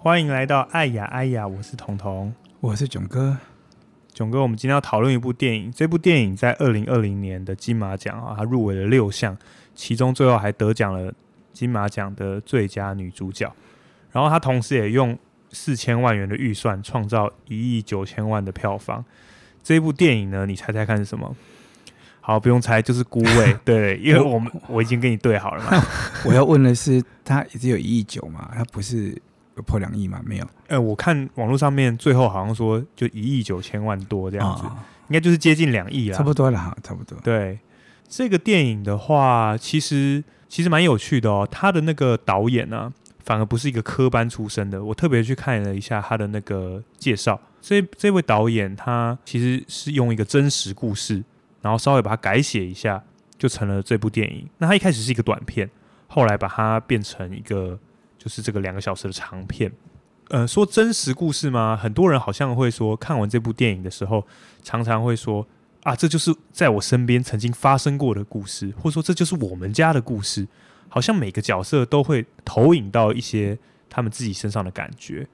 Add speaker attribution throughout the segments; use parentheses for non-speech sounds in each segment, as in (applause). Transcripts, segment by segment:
Speaker 1: 欢迎来到爱呀爱呀，我是彤彤，
Speaker 2: 我是囧哥。
Speaker 1: 囧哥，我们今天要讨论一部电影。这部电影在二零二零年的金马奖啊，它入围了六项，其中最后还得奖了金马奖的最佳女主角。然后它同时也用四千万元的预算创造一亿九千万的票房。这部电影呢，你猜猜看是什么？好，不用猜，就是孤味。(laughs) 对，因为我们我已经跟你对好了嘛。(laughs) (laughs)
Speaker 2: 我要问的是，它只有一亿九嘛？它不是有破两亿吗？没有。
Speaker 1: 呃，我看网络上面最后好像说就一亿九千万多这样子，哦、应该就是接近两亿了。
Speaker 2: 差不多了哈，差不多。
Speaker 1: 对，这个电影的话，其实其实蛮有趣的哦。他的那个导演呢、啊，反而不是一个科班出身的。我特别去看了一下他的那个介绍，这这位导演他其实是用一个真实故事。然后稍微把它改写一下，就成了这部电影。那他一开始是一个短片，后来把它变成一个就是这个两个小时的长片。呃，说真实故事吗？很多人好像会说，看完这部电影的时候，常常会说啊，这就是在我身边曾经发生过的故事，或者说这就是我们家的故事。好像每个角色都会投影到一些他们自己身上的感觉。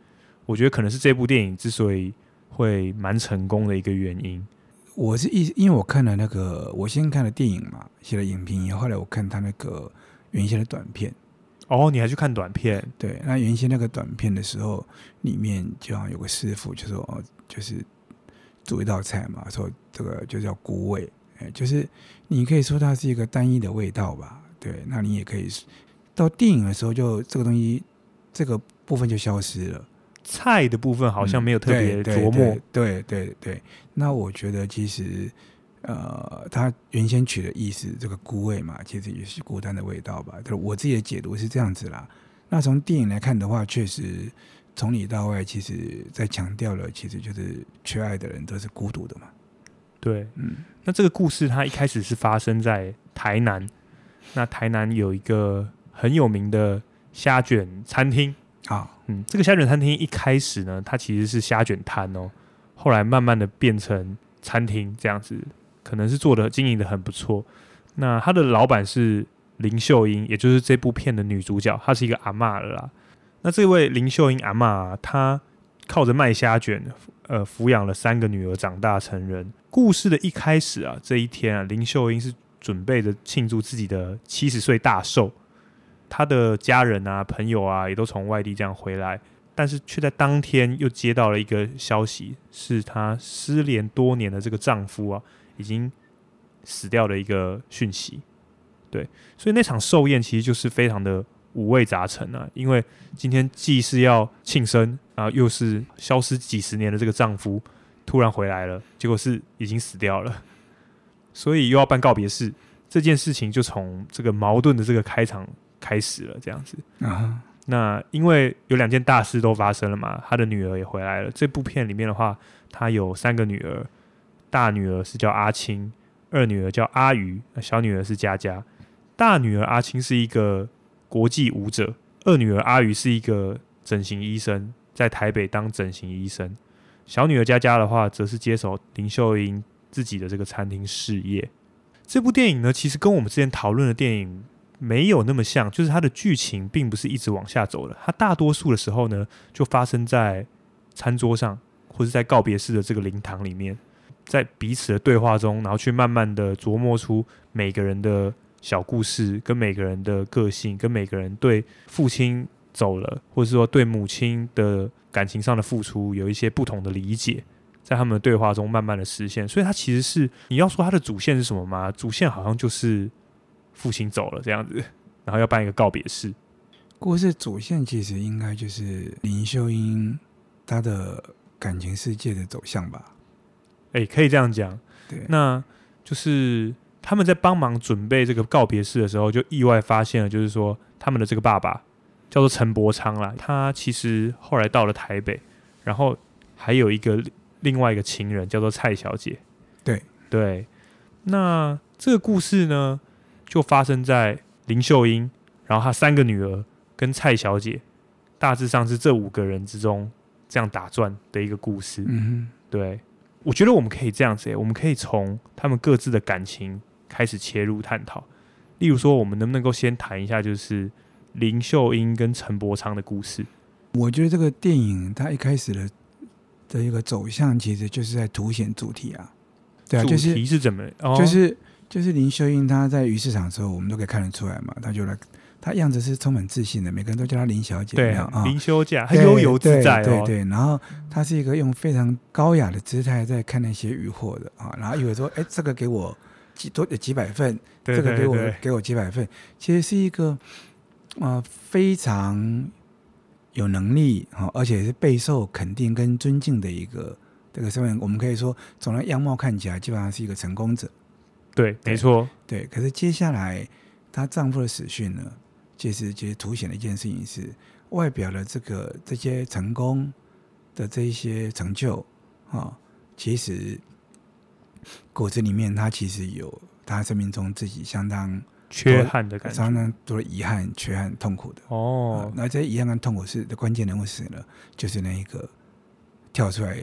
Speaker 1: 我觉得可能是这部电影之所以会蛮成功的一个原因。
Speaker 2: 我是一，因为我看了那个，我先看了电影嘛，写了影评，后来我看他那个原先的短片。
Speaker 1: 哦，你还去看短片？
Speaker 2: 对，那原先那个短片的时候，里面就好像有个师傅就说，哦，就是煮一道菜嘛，说这个就叫菇味，哎，就是你可以说它是一个单一的味道吧，对，那你也可以到电影的时候就这个东西这个部分就消失了。
Speaker 1: 菜的部分好像没有特别琢磨，
Speaker 2: 对，对，对。那我觉得其实，呃，他原先取的意思，这个孤味嘛，其实也是孤单的味道吧。就是我自己的解读是这样子啦。那从电影来看的话，确实从里到外，其实在强调了，其实就是缺爱的人都是孤独的嘛。
Speaker 1: 对，嗯。那这个故事它一开始是发生在台南，那台南有一个很有名的虾卷餐厅。
Speaker 2: 啊，
Speaker 1: 嗯，这个虾卷餐厅一开始呢，它其实是虾卷摊哦，后来慢慢的变成餐厅这样子，可能是做的经营的很不错。那他的老板是林秀英，也就是这部片的女主角，她是一个阿嬷了啦。那这位林秀英阿嬷，她靠着卖虾卷，呃，抚养了三个女儿长大成人。故事的一开始啊，这一天啊，林秀英是准备着庆祝自己的七十岁大寿。她的家人啊、朋友啊，也都从外地这样回来，但是却在当天又接到了一个消息，是她失联多年的这个丈夫啊，已经死掉的一个讯息。对，所以那场寿宴其实就是非常的五味杂陈啊，因为今天既是要庆生啊，又是消失几十年的这个丈夫突然回来了，结果是已经死掉了，(laughs) 所以又要办告别式，这件事情就从这个矛盾的这个开场。开始了这样子啊，那因为有两件大事都发生了嘛，他的女儿也回来了。这部片里面的话，他有三个女儿，大女儿是叫阿青，二女儿叫阿鱼，小女儿是佳佳。大女儿阿青是一个国际舞者，二女儿阿鱼是一个整形医生，在台北当整形医生。小女儿佳佳的话，则是接手林秀英自己的这个餐厅事业。这部电影呢，其实跟我们之前讨论的电影。没有那么像，就是它的剧情并不是一直往下走的，它大多数的时候呢，就发生在餐桌上，或者在告别式的这个灵堂里面，在彼此的对话中，然后去慢慢的琢磨出每个人的小故事，跟每个人的个性，跟每个人对父亲走了，或者说对母亲的感情上的付出，有一些不同的理解，在他们的对话中慢慢的实现。所以他其实是你要说他的主线是什么吗？主线好像就是。父亲走了，这样子，然后要办一个告别式。
Speaker 2: 故事主线其实应该就是林秀英她的感情世界的走向吧？
Speaker 1: 哎、欸，可以这样讲。
Speaker 2: 对，
Speaker 1: 那就是他们在帮忙准备这个告别式的时候，就意外发现了，就是说他们的这个爸爸叫做陈伯昌啦，他其实后来到了台北，然后还有一个另外一个情人叫做蔡小姐。
Speaker 2: 对
Speaker 1: 对，那这个故事呢？就发生在林秀英，然后她三个女儿跟蔡小姐，大致上是这五个人之中这样打转的一个故事。
Speaker 2: 嗯，
Speaker 1: 对，我觉得我们可以这样子，我们可以从他们各自的感情开始切入探讨。例如说，我们能不能够先谈一下，就是林秀英跟陈伯昌的故事？
Speaker 2: 我觉得这个电影它一开始的的一个走向，其实就是在凸显主题啊。对啊，
Speaker 1: 主
Speaker 2: 就是
Speaker 1: 题是怎么？哦、
Speaker 2: 就是就是林秀英她在鱼市场的时候，我们都可以看得出来嘛。她就来，她样子是充满自信的，每个人都叫她林小姐。
Speaker 1: 对
Speaker 2: 啊，
Speaker 1: 林休假，她悠游自在、哦、
Speaker 2: 对对，对，然后她是一个用非常高雅的姿态在看那些鱼货的啊，然后以为说，哎，这个给我几多几百份，
Speaker 1: 对对对，
Speaker 2: 这个给我给我几百份，其实是一个啊、呃、非常有能力啊，而且是备受肯定跟尊敬的一个。这个身份，我们可以说，从她样貌看起来，基本上是一个成功者。
Speaker 1: 对，对没错。
Speaker 2: 对，可是接下来她丈夫的死讯呢，其实其实凸显的一件事情是，外表的这个这些成功的这一些成就啊、哦，其实骨子里面，他其实有他生命中自己相当
Speaker 1: 缺憾的感觉，
Speaker 2: 相当多的遗憾、缺憾、痛苦的。
Speaker 1: 哦，
Speaker 2: 那、呃、这些遗憾跟痛苦是的关键人物是呢，就是那一个跳出来。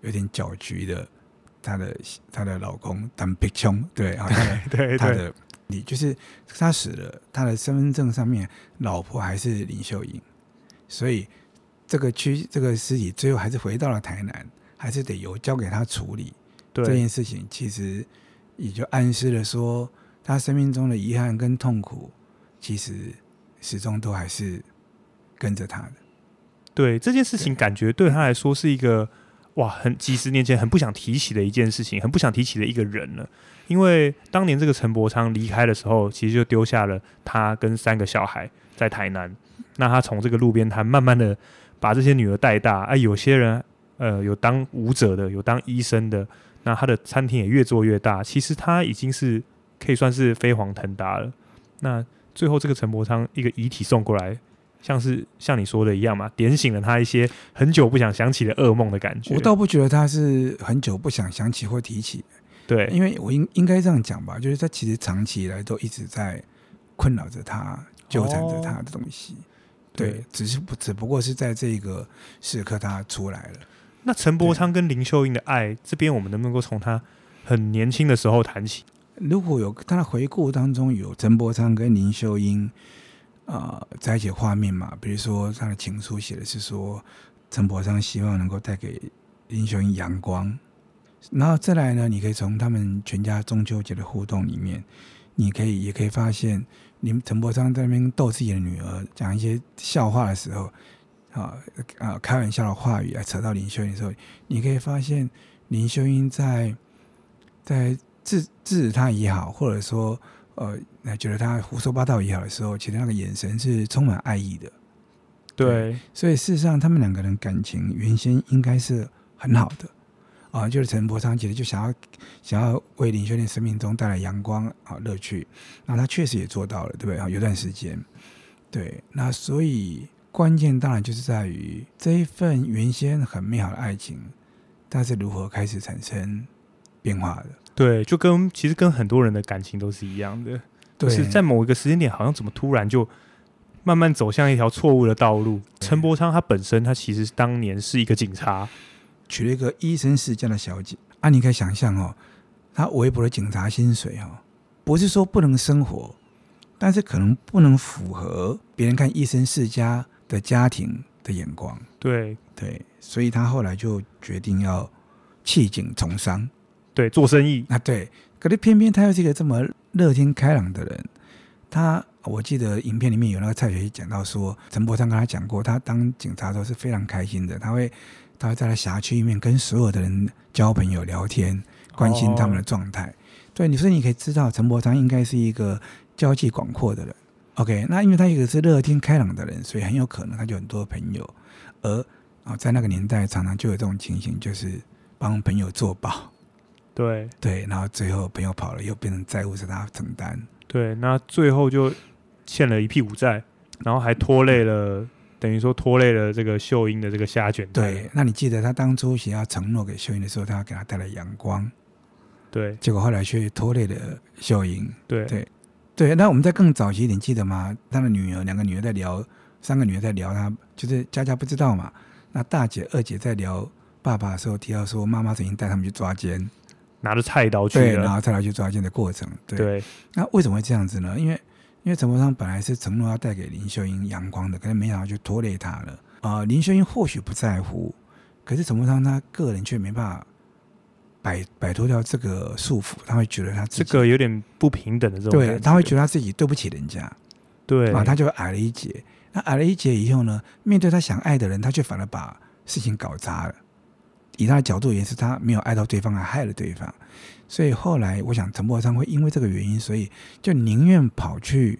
Speaker 2: 有点搅局的，她的她的老公当逼穷，对啊，
Speaker 1: 对
Speaker 2: 她的 (laughs) 你就是他死了，他的身份证上面老婆还是林秀英，所以这个区这个尸体最后还是回到了台南，还是得由交给他处理。对这件事情，其实也就暗示了说，他生命中的遗憾跟痛苦，其实始终都还是跟着他的。
Speaker 1: 对这件事情，感觉对他来说是一个。哇，很几十年前很不想提起的一件事情，很不想提起的一个人了。因为当年这个陈伯昌离开的时候，其实就丢下了他跟三个小孩在台南。那他从这个路边摊慢慢的把这些女儿带大。哎、啊，有些人呃有当舞者的，有当医生的。那他的餐厅也越做越大。其实他已经是可以算是飞黄腾达了。那最后这个陈伯昌一个遗体送过来。像是像你说的一样嘛，点醒了他一些很久不想想起的噩梦的感觉。
Speaker 2: 我倒不觉得他是很久不想想起或提起，
Speaker 1: 对，
Speaker 2: 因为我应应该这样讲吧，就是他其实长期以来都一直在困扰着他、纠缠着他的东西。哦、对，对只是不只不过是在这个时刻他出来了。
Speaker 1: 那陈伯昌跟林秀英的爱，这边我们能不能够从他很年轻的时候谈起？
Speaker 2: 如果有他的回顾当中有陈伯昌跟林秀英。呃，在一起画面嘛，比如说他的情书写的是说，陈伯昌希望能够带给林秀英阳光，然后再来呢，你可以从他们全家中秋节的互动里面，你可以也可以发现，林陈伯昌在那边逗自己的女儿，讲一些笑话的时候，啊啊开玩笑的话语啊，扯到林秀英的时候，你可以发现林秀英在在制制止他也好，或者说。呃，那觉得他胡说八道也好的时候，其实那个眼神是充满爱意的。
Speaker 1: 对，
Speaker 2: 对，所以事实上，他们两个人感情原先应该是很好的啊、呃。就是陈伯昌其实就想要想要为林修炼生命中带来阳光啊乐趣，那他确实也做到了，对不对啊？有段时间，对，那所以关键当然就是在于这一份原先很美好的爱情，它是如何开始产生变化的。
Speaker 1: 对，就跟其实跟很多人的感情都是一样的，
Speaker 2: 对
Speaker 1: 就是在某一个时间点，好像怎么突然就慢慢走向一条错误的道路。陈伯昌他本身他其实当年是一个警察，
Speaker 2: 娶了一个医生世家的小姐啊，你可以想象哦，他微薄的警察薪水哦，不是说不能生活，但是可能不能符合别人看医生世家的家庭的眼光。
Speaker 1: 对
Speaker 2: 对，所以他后来就决定要弃警从商。
Speaker 1: 对，做生意
Speaker 2: 啊，对，可是偏偏他又是一个这么乐天开朗的人。他，我记得影片里面有那个蔡雪讲到说，陈伯昌跟他讲过，他当警察都是非常开心的。他会，他会在他辖区里面跟所有的人交朋友、聊天，关心他们的状态。哦、对，你说你可以知道，陈伯章应该是一个交际广阔的人。OK，那因为他一个是乐天开朗的人，所以很有可能他就很多朋友。而啊，在那个年代，常常就有这种情形，就是帮朋友做保。
Speaker 1: 对
Speaker 2: 对，然后最后朋友跑了，又变成债务是他承担。
Speaker 1: 对，那最后就欠了一屁股债，然后还拖累了，等于说拖累了这个秀英的这个虾卷。
Speaker 2: 对，那你记得他当初想要承诺给秀英的时候，他要给他带来阳光。
Speaker 1: 对，
Speaker 2: 结果后来却拖累了秀英。
Speaker 1: 对
Speaker 2: 对对，那我们在更早期一点，记得吗？他的女儿，两个女儿在聊，三个女儿在聊他，就是佳佳不知道嘛。那大姐、二姐在聊爸爸的时候，提到说妈妈曾经带他们去抓奸。
Speaker 1: 拿着菜刀去，
Speaker 2: 对，然后菜刀去抓奸的过程，对。对那为什么会这样子呢？因为因为陈柏昌本来是承诺要带给林秀英阳光的，可是没想到就拖累她了。呃，林秀英或许不在乎，可是陈柏昌他个人却没办法摆摆脱掉这个束缚，他会觉得他
Speaker 1: 这个有点不平等的这种
Speaker 2: 对，他会觉得他自己对不起人家，
Speaker 1: 对
Speaker 2: 啊，他就矮了一截。那矮了一截以后呢，面对他想爱的人，他却反而把事情搞砸了。以他的角度也是，他没有爱到对方，还害了对方。所以后来，我想陈伯昌会因为这个原因，所以就宁愿跑去，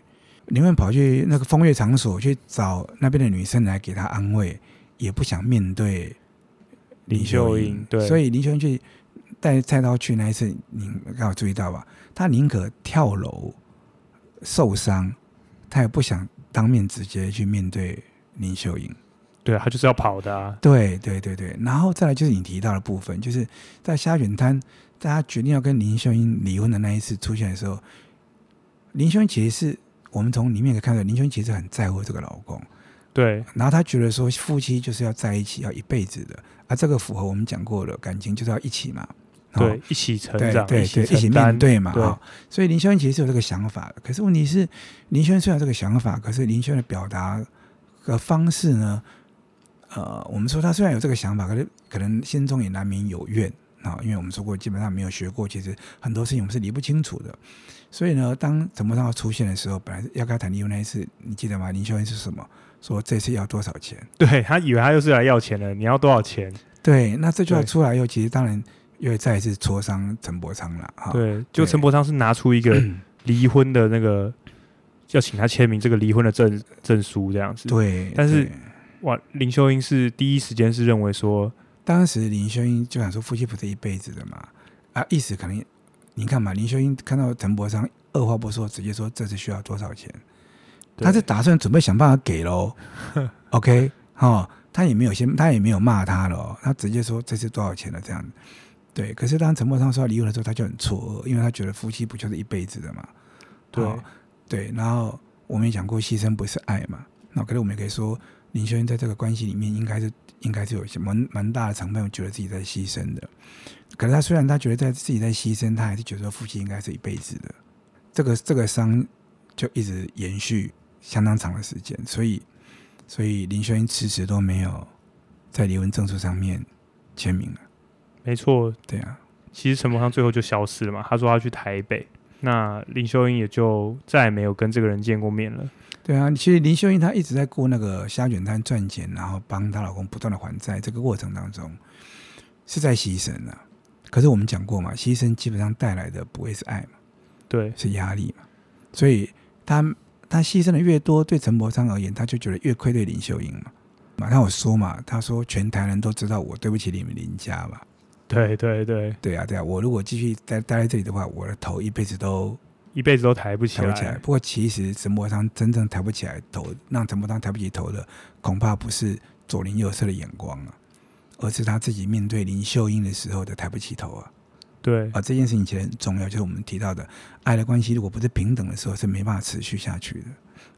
Speaker 2: 宁愿跑去那个风月场所去找那边的女生来给他安慰，也不想面对林秀英。对，所以林秀英去带菜刀去那一次，你刚好注意到吧？他宁可跳楼受伤，他也不想当面直接去面对林秀英。
Speaker 1: 对啊，他就是要跑的啊。
Speaker 2: 对对对对，然后再来就是你提到的部分，就是在虾卷摊，在他决定要跟林秀英离婚的那一次出现的时候，林秀英其实是我们从里面可以看到，林秀英其实很在乎这个老公。
Speaker 1: 对，
Speaker 2: 然后他觉得说夫妻就是要在一起，要一辈子的，而这个符合我们讲过的感情就是要一起嘛。
Speaker 1: 对，一起成长，
Speaker 2: 对对对，一起面对嘛。啊，所以林秀英其实是有这个想法的。可是问题是，林秀英虽然有这个想法，可是林秀英的表达的方式呢？呃，我们说他虽然有这个想法，可是可能心中也难免有怨啊。因为我们说过，基本上没有学过，其实很多事情我们是理不清楚的。所以呢，当陈伯昌出现的时候，本来要跟他谈离婚那一次，你记得吗？林秀英是什么？说这次要多少钱？
Speaker 1: 对，他以为他又是来要钱的，你要多少钱？
Speaker 2: 对，那这句话出来以后，其实当然又再一次戳伤陈伯昌了。哈，
Speaker 1: 对，就陈伯昌是拿出一个 (clears throat) 离婚的那个，要请他签名这个离婚的证证书这样子。
Speaker 2: 对，
Speaker 1: 但是。哇，林秀英是第一时间是认为说，
Speaker 2: 当时林秀英就想说夫妻不是一辈子的嘛，啊，意思可能你看嘛，林秀英看到陈伯昌二话不说直接说这次需要多少钱，他是打算准备想办法给喽，(laughs) OK，哦，他也没有先他也没有骂他喽，他直接说这次多少钱了这样，对，可是当陈伯昌说要离婚的时候，他就很错愕，因为他觉得夫妻不就是一辈子的嘛，
Speaker 1: 对、
Speaker 2: 哦、对，然后我们也讲过牺牲不是爱嘛，那可是我们也可以说。林秀英在这个关系里面应该是应该是有一些蛮蛮大的成分，觉得自己在牺牲的。可是他虽然他觉得在自己在牺牲，他还是觉得说夫妻应该是一辈子的。这个这个伤就一直延续相当长的时间，所以所以林秀英迟迟都没有在离婚证书上面签名了。
Speaker 1: 没错，
Speaker 2: 对啊，
Speaker 1: 其实陈柏昌最后就消失了嘛，他说他去台北，那林秀英也就再也没有跟这个人见过面了。
Speaker 2: 对啊，其实林秀英她一直在顾那个虾卷摊赚钱，然后帮她老公不断的还债，这个过程当中是在牺牲啊。可是我们讲过嘛，牺牲基本上带来的不会是爱嘛，
Speaker 1: 对，
Speaker 2: 是压力嘛。所以她她牺牲的越多，对陈伯昌而言，他就觉得越愧对林秀英嘛。马上我说嘛，他说全台人都知道我对不起你们林家嘛。
Speaker 1: 对对对
Speaker 2: 对啊对啊，我如果继续待待在这里的话，我的头一辈子都。
Speaker 1: 一辈子都抬不起来，抬不起来。
Speaker 2: 不过，其实陈伯昌真正抬不起来头，让陈伯昌抬不起头的，恐怕不是左邻右舍的眼光啊，而是他自己面对林秀英的时候的抬不起头啊。
Speaker 1: 对，
Speaker 2: 啊这件事情其实很重要，就是我们提到的爱的关系，如果不是平等的时候，是没办法持续下去的。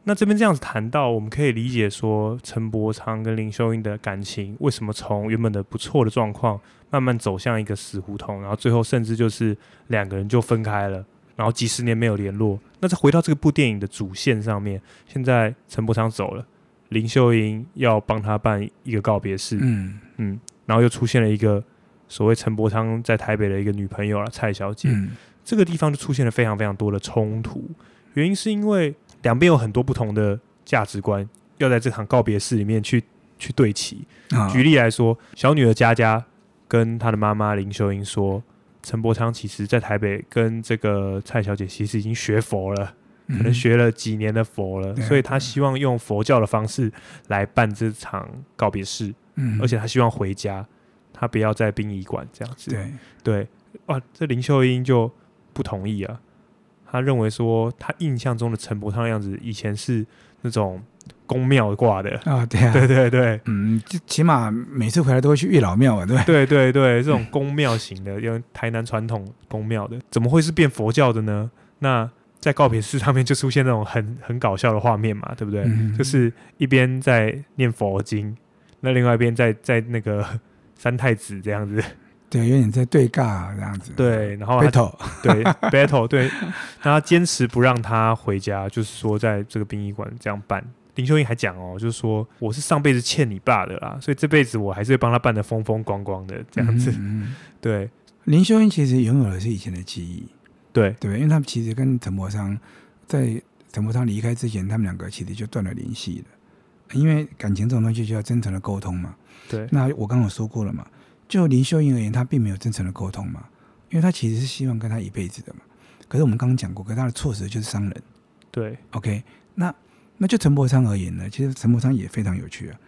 Speaker 1: 那这边这样子谈到，我们可以理解说，陈伯昌跟林秀英的感情为什么从原本的不错的状况，慢慢走向一个死胡同，然后最后甚至就是两个人就分开了。然后几十年没有联络，那再回到这个部电影的主线上面，现在陈伯昌走了，林秀英要帮他办一个告别式，
Speaker 2: 嗯
Speaker 1: 嗯，然后又出现了一个所谓陈伯昌在台北的一个女朋友了蔡小姐，
Speaker 2: 嗯，这
Speaker 1: 个地方就出现了非常非常多的冲突，原因是因为两边有很多不同的价值观，要在这场告别式里面去去对齐。
Speaker 2: 哦。
Speaker 1: 举例来说，小女儿佳佳跟她的妈妈林秀英说。陈伯昌其实，在台北跟这个蔡小姐其实已经学佛了，可能学了几年的佛了，所以他希望用佛教的方式来办这场告别式，而且他希望回家，他不要在殡仪馆这样子。
Speaker 2: 对
Speaker 1: 对，哇，这林秀英就不同意啊，他认为说，他印象中的陈伯昌的样子，以前是那种。宫庙挂的。
Speaker 2: 啊，对啊，
Speaker 1: 对对对，
Speaker 2: 嗯，就起码每次回来都会去月老庙啊，对
Speaker 1: 对？对对，这种宫庙型的，因为台南传统宫庙的，怎么会是变佛教的呢？那在告别式上面就出现那种很 (laughs) 很搞笑的画面嘛，对不对？嗯、就是一边在念佛经，那另外一边在 (laughs) 在那个三太子这样子，
Speaker 2: 对，有点在对尬这样子，
Speaker 1: 对，然后
Speaker 2: battle，
Speaker 1: 对 battle，对，那他坚持不让他回家，就是说在这个殡仪馆这样办。林秀英还讲哦，就是说我是上辈子欠你爸的啦，所以这辈子我还是会帮他办得风风光光的这样子。
Speaker 2: 嗯、(laughs)
Speaker 1: 对，
Speaker 2: 林秀英其实拥有的是以前的记忆，
Speaker 1: 对
Speaker 2: 对，因为他们其实跟陈柏昌在陈柏昌离开之前，他们两个其实就断了联系了，因为感情这种东西就要真诚的沟通嘛。
Speaker 1: 对，
Speaker 2: 那我刚刚有说过了嘛，就林秀英而言，她并没有真诚的沟通嘛，因为她其实是希望跟他一辈子的嘛。可是我们刚刚讲过，可是他的措辞就是伤人。
Speaker 1: 对
Speaker 2: ，OK，那。那就陈伯昌而言呢，其实陈伯昌也非常有趣啊。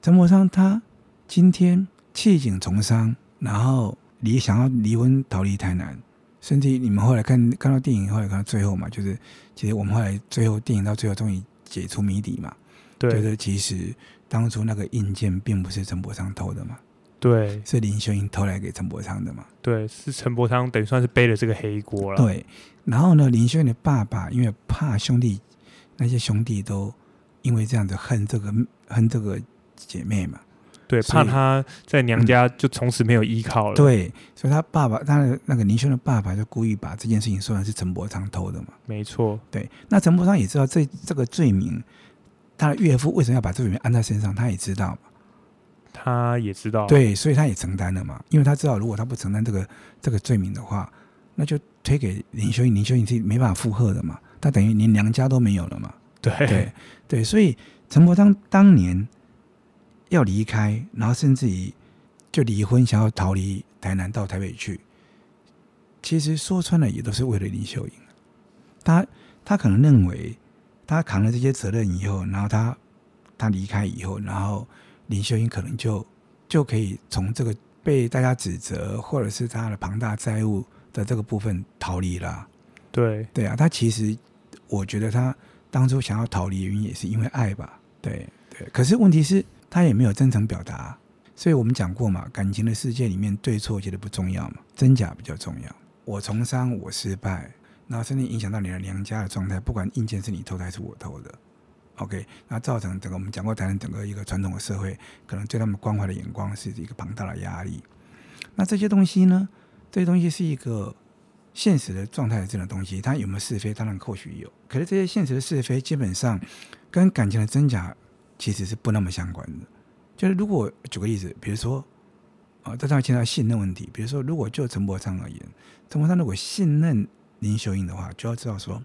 Speaker 2: 陈伯昌他今天弃警从商，然后离想要离婚逃离台南，甚至你们后来看看到电影，后来看到最后嘛，就是其实我们后来最后电影到最后终于解除谜底嘛，
Speaker 1: 对，
Speaker 2: 就是其实当初那个印鉴并不是陈伯昌偷的嘛，
Speaker 1: 对，
Speaker 2: 是林秀英偷来给陈伯昌的嘛，
Speaker 1: 对，是陈伯昌等于算是背了这个黑锅了，
Speaker 2: 对。然后呢，林秀英的爸爸因为怕兄弟。那些兄弟都因为这样子恨这个恨这个姐妹嘛，
Speaker 1: 对，怕她在娘家就从此没有依靠了。嗯、
Speaker 2: 对，所以他爸爸，他的那个林兄的爸爸就故意把这件事情说成是陈伯昌偷的嘛。
Speaker 1: 没错，
Speaker 2: 对。那陈伯昌也知道这这个罪名，他的岳父为什么要把这个罪名安在身上，他也知道嘛。
Speaker 1: 他也知道，
Speaker 2: 对，所以他也承担了嘛，因为他知道如果他不承担这个这个罪名的话，那就推给林修英，林修英是没办法负荷的嘛。他等于连娘家都没有了嘛？
Speaker 1: 对
Speaker 2: 对对，所以陈伯昌当年要离开，然后甚至于就离婚，想要逃离台南到台北去，其实说穿了也都是为了林秀英。他他可能认为他扛了这些责任以后，然后他他离开以后，然后林秀英可能就就可以从这个被大家指责或者是他的庞大债务的这个部分逃离了。
Speaker 1: 对
Speaker 2: 对啊，他其实。我觉得他当初想要逃离的原因也是因为爱吧，对对。可是问题是，他也没有真诚表达。所以我们讲过嘛，感情的世界里面对错觉得不重要嘛，真假比较重要。我从商，我失败，然后甚至影响到你的娘家的状态，不管硬件是你偷的还是我偷的，OK，那造成整个我们讲过，台湾整个一个传统的社会，可能对他们关怀的眼光是一个庞大的压力。那这些东西呢？这些东西是一个。现实的状态的这种东西，它有没有是非？当然或许有。可是这些现实的是非，基本上跟感情的真假其实是不那么相关的。就是如果举个例子，比如说啊，这上牵到信任问题。比如说，如果就陈柏昌而言，陈柏昌如果信任林秀英的话，就要知道说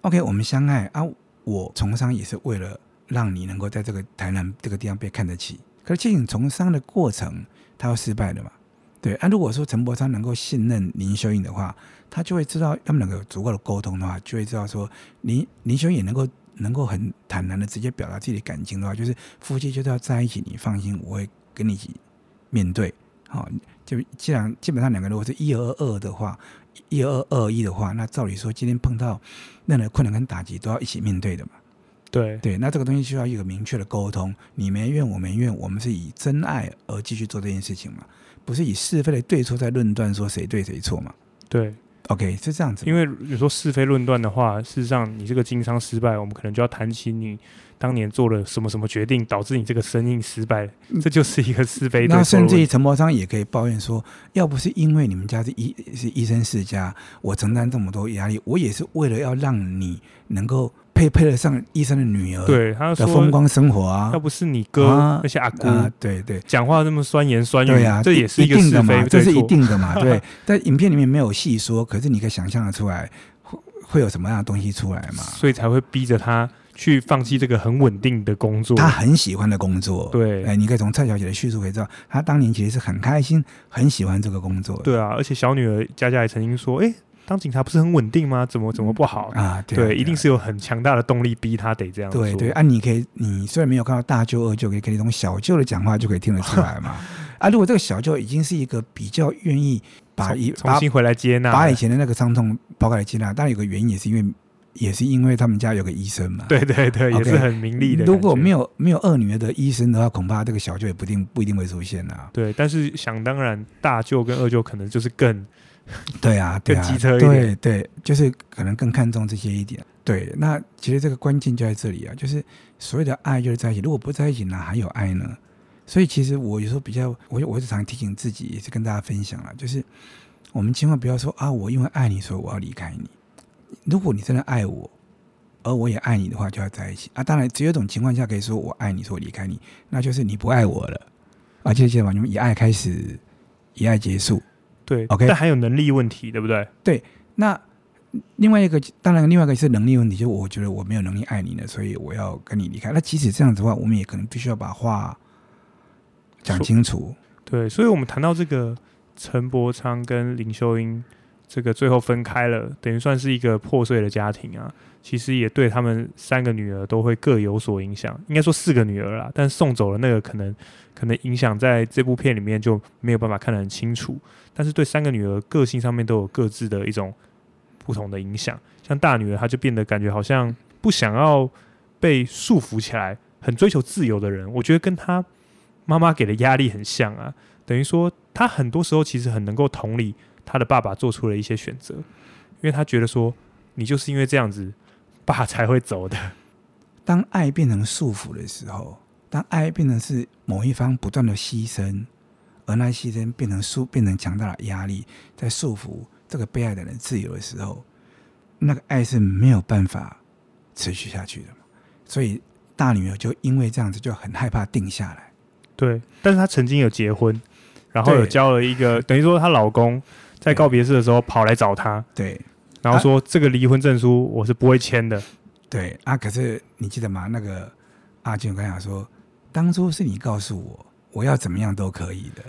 Speaker 2: ，OK，我们相爱啊，我从商也是为了让你能够在这个台南这个地方被看得起。可是，进行从商的过程，他要失败的嘛？对。啊，如果说陈伯昌能够信任林秀英的话，他就会知道，他们两个有足够的沟通的话，就会知道说，林林秀英能够能够很坦然的直接表达自己的感情的话，就是夫妻就是要在一起，你放心，我会跟你一起面对。好，就既然基本上两个如果是一而二的话，一而二一的话，那照理说今天碰到任何困难跟打击都要一起面对的嘛。
Speaker 1: 对
Speaker 2: 对，那这个东西需要一个明确的沟通，你没怨我没怨，我们是以真爱而继续做这件事情嘛，不是以是非的对错在论断说谁对谁错嘛。
Speaker 1: 对。
Speaker 2: OK，是这样子。
Speaker 1: 因为有时候是非论断的话，事实上你这个经商失败，我们可能就要谈起你当年做了什么什么决定，导致你这个生意失败，这就是一个是非。
Speaker 2: 那甚至于承包商也可以抱怨说，要不是因为你们家是医是医生世家，我承担这么多压力，我也是为了要让你能够。配配得上医生的女儿，
Speaker 1: 对他的
Speaker 2: 风光生活啊！
Speaker 1: 要不是你哥那些阿姑，
Speaker 2: 对对，
Speaker 1: 讲话那么酸言酸语，
Speaker 2: 对呀，
Speaker 1: 这也是一定的嘛，
Speaker 2: 这是一定的嘛？(laughs) 对，在影片里面没有细说，可是你可以想象得出来会会有什么样的东西出来嘛？
Speaker 1: 所以才会逼着他去放弃这个很稳定的工作，
Speaker 2: 他很喜欢的工作。
Speaker 1: 对，
Speaker 2: 哎，你可以从蔡小姐的叙述可以知道，她当年其实是很开心、很喜欢这个工作。
Speaker 1: 对啊，而且小女儿佳佳也曾经说：“哎。”当警察不是很稳定吗？怎么怎么不好
Speaker 2: 啊？对，
Speaker 1: 对，一定是有很强大的动力逼他得这样做。
Speaker 2: 对对，啊，你可以，你虽然没有看到大舅二舅，可以跟你从小舅的讲话就可以听得出来嘛。(laughs) 啊，如果这个小舅已经是一个比较愿意把一
Speaker 1: 重新回来接纳，
Speaker 2: 把以前的那个伤痛抛开来接纳，当然有个原因也是因为也是因为他们家有个医生嘛。
Speaker 1: 对对对，也是很名利的。
Speaker 2: 如果没有没有二女儿的医生的话，恐怕这个小舅也不一定不一定会出现啊。
Speaker 1: 对，但是想当然，大舅跟二舅可能就是更。(laughs)
Speaker 2: 对啊，对啊，
Speaker 1: 机车
Speaker 2: 对对，就是可能更看重这些一点。对，那其实这个关键就在这里啊，就是所谓的爱就是在一起，如果不在一起，哪还有爱呢？所以其实我有时候比较，我我就常提醒自己，也是跟大家分享了，就是我们千万不要说啊，我因为爱你，所以我要离开你。如果你真的爱我，而我也爱你的话，就要在一起啊。当然，只有一种情况下可以说我爱你，说我离开你，那就是你不爱我了。而且记得吧，你们以爱开始，以爱结束。
Speaker 1: 对
Speaker 2: ，OK。
Speaker 1: 但还有能力问题，对不对？
Speaker 2: 对。那另外一个，当然另外一个是能力问题，就是我觉得我没有能力爱你了，所以我要跟你离开。那即使这样子的话，我们也可能必须要把话讲清楚。
Speaker 1: 对，所以我们谈到这个陈伯昌跟林秀英。这个最后分开了，等于算是一个破碎的家庭啊。其实也对他们三个女儿都会各有所影响，应该说四个女儿啦。但送走了那个，可能可能影响在这部片里面就没有办法看得很清楚。但是对三个女儿个性上面都有各自的一种不同的影响。像大女儿，她就变得感觉好像不想要被束缚起来，很追求自由的人。我觉得跟她妈妈给的压力很像啊。等于说，她很多时候其实很能够同理。他的爸爸做出了一些选择，因为他觉得说，你就是因为这样子，爸才会走的。
Speaker 2: 当爱变成束缚的时候，当爱变成是某一方不断的牺牲，而那牺牲变成束，变成强大的压力，在束缚这个被爱的人自由的时候，那个爱是没有办法持续下去的。所以大女儿就因为这样子就很害怕定下来。
Speaker 1: 对，但是她曾经有结婚，然后有交了一个，等于说她老公。在告别式的时候跑来找他，
Speaker 2: 对，
Speaker 1: 然后说这个离婚证书我是不会签的，
Speaker 2: 对。啊，可是你记得吗？那个阿金刚才说，当初是你告诉我，我要怎么样都可以的，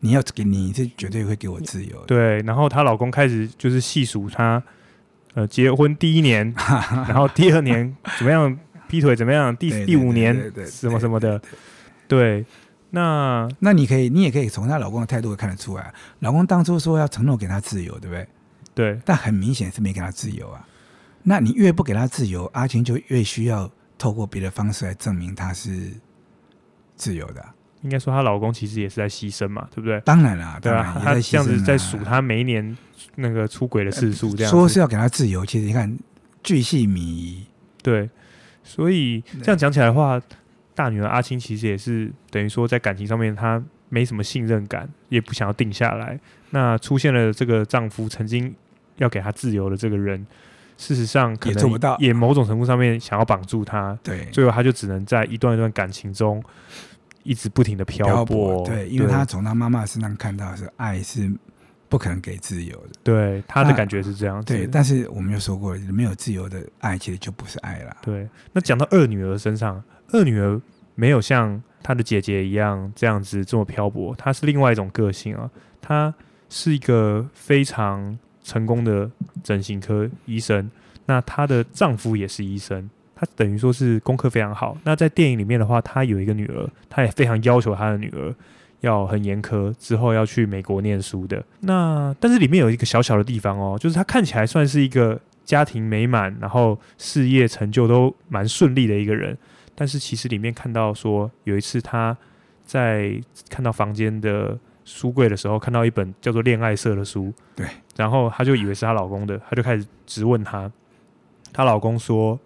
Speaker 2: 你要给你是绝对会给我自由的，
Speaker 1: 对。然后她老公开始就是细数她，呃，结婚第一年，(laughs) 然后第二年怎么样劈腿怎么样，第第五年什么什么的，对。那
Speaker 2: 那你可以，你也可以从她老公的态度会看得出来，老公当初说要承诺给她自由，对不对？
Speaker 1: 对。
Speaker 2: 但很明显是没给她自由啊。那你越不给她自由，阿青就越需要透过别的方式来证明她是自由的。
Speaker 1: 应该说，她老公其实也是在牺牲嘛，对不对？
Speaker 2: 当然啦，对啊，
Speaker 1: 他这样子在数她每一年那个出轨的次数，这样
Speaker 2: 说是要给她自由，其实你看巨细靡遗。
Speaker 1: 对，所以这样讲起来的话。大女儿阿青其实也是等于说，在感情上面她没什么信任感，也不想要定下来。那出现了这个丈夫曾经要给她自由的这个人，事实上可能也某种程度上面想要绑住她。
Speaker 2: 对，
Speaker 1: 最后她就只能在一段一段感情中一直不停的漂泊。
Speaker 2: 对，因为她从她妈妈身上看到的是爱是不可能给自由的。
Speaker 1: 对，她的感觉是这样子。
Speaker 2: 对，但是我们又说过，没有自由的爱其实就不是爱了。
Speaker 1: 对，那讲到二女儿身上，二女儿。没有像她的姐姐一样这样子这么漂泊，她是另外一种个性啊。她是一个非常成功的整形科医生，那她的丈夫也是医生，她等于说是功课非常好。那在电影里面的话，她有一个女儿，她也非常要求她的女儿要很严苛，之后要去美国念书的。那但是里面有一个小小的地方哦，就是她看起来算是一个家庭美满，然后事业成就都蛮顺利的一个人。但是其实里面看到说，有一次她在看到房间的书柜的时候，看到一本叫做《恋爱色》的书，
Speaker 2: 对，
Speaker 1: 然后她就以为是她老公的，她就开始质问她。她老公说：“